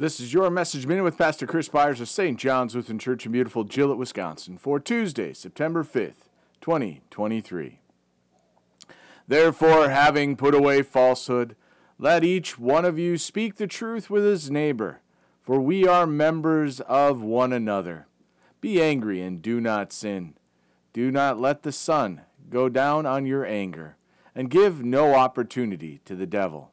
This is your message minute with Pastor Chris Byars of St. John's Lutheran Church in beautiful Gillett, Wisconsin for Tuesday, September 5th, 2023. Therefore, having put away falsehood, let each one of you speak the truth with his neighbor, for we are members of one another. Be angry and do not sin. Do not let the sun go down on your anger, and give no opportunity to the devil.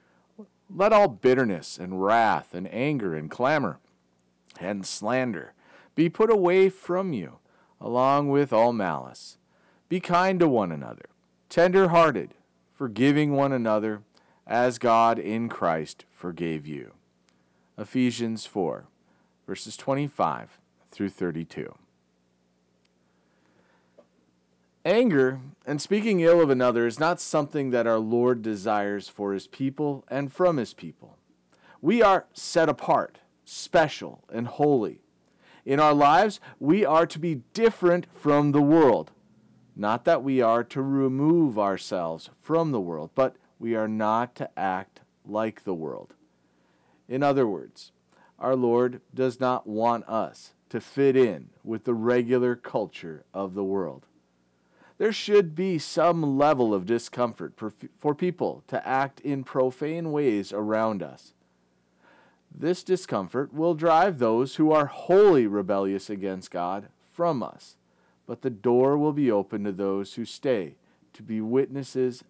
Let all bitterness and wrath and anger and clamor and slander be put away from you, along with all malice. Be kind to one another, tender hearted, forgiving one another, as God in Christ forgave you. Ephesians 4, verses 25 through 32. Anger and speaking ill of another is not something that our Lord desires for his people and from his people. We are set apart, special, and holy. In our lives, we are to be different from the world. Not that we are to remove ourselves from the world, but we are not to act like the world. In other words, our Lord does not want us to fit in with the regular culture of the world there should be some level of discomfort for, for people to act in profane ways around us. This discomfort will drive those who are wholly rebellious against God from us, but the door will be open to those who stay to be witnesses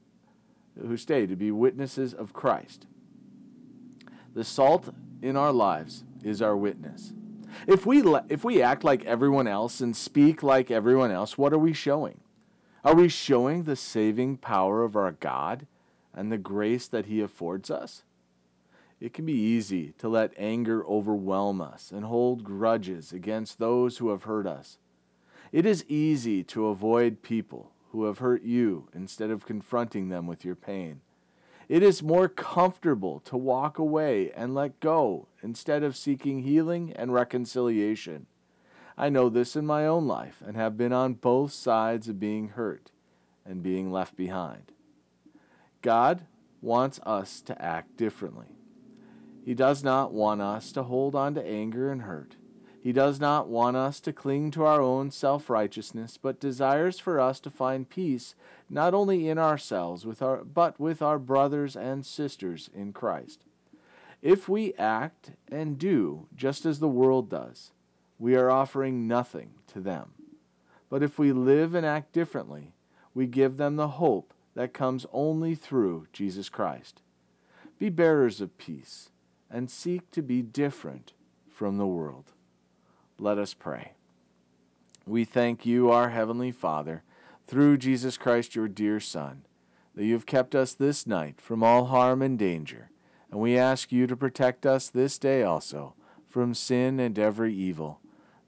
who stay to be witnesses of Christ. The salt in our lives is our witness. If we if we act like everyone else and speak like everyone else, what are we showing? Are we showing the saving power of our God and the grace that He affords us? It can be easy to let anger overwhelm us and hold grudges against those who have hurt us. It is easy to avoid people who have hurt you instead of confronting them with your pain. It is more comfortable to walk away and let go instead of seeking healing and reconciliation. I know this in my own life and have been on both sides of being hurt and being left behind. God wants us to act differently. He does not want us to hold on to anger and hurt. He does not want us to cling to our own self righteousness, but desires for us to find peace not only in ourselves, with our, but with our brothers and sisters in Christ. If we act and do just as the world does, we are offering nothing to them. But if we live and act differently, we give them the hope that comes only through Jesus Christ. Be bearers of peace and seek to be different from the world. Let us pray. We thank you, our Heavenly Father, through Jesus Christ, your dear Son, that you have kept us this night from all harm and danger, and we ask you to protect us this day also from sin and every evil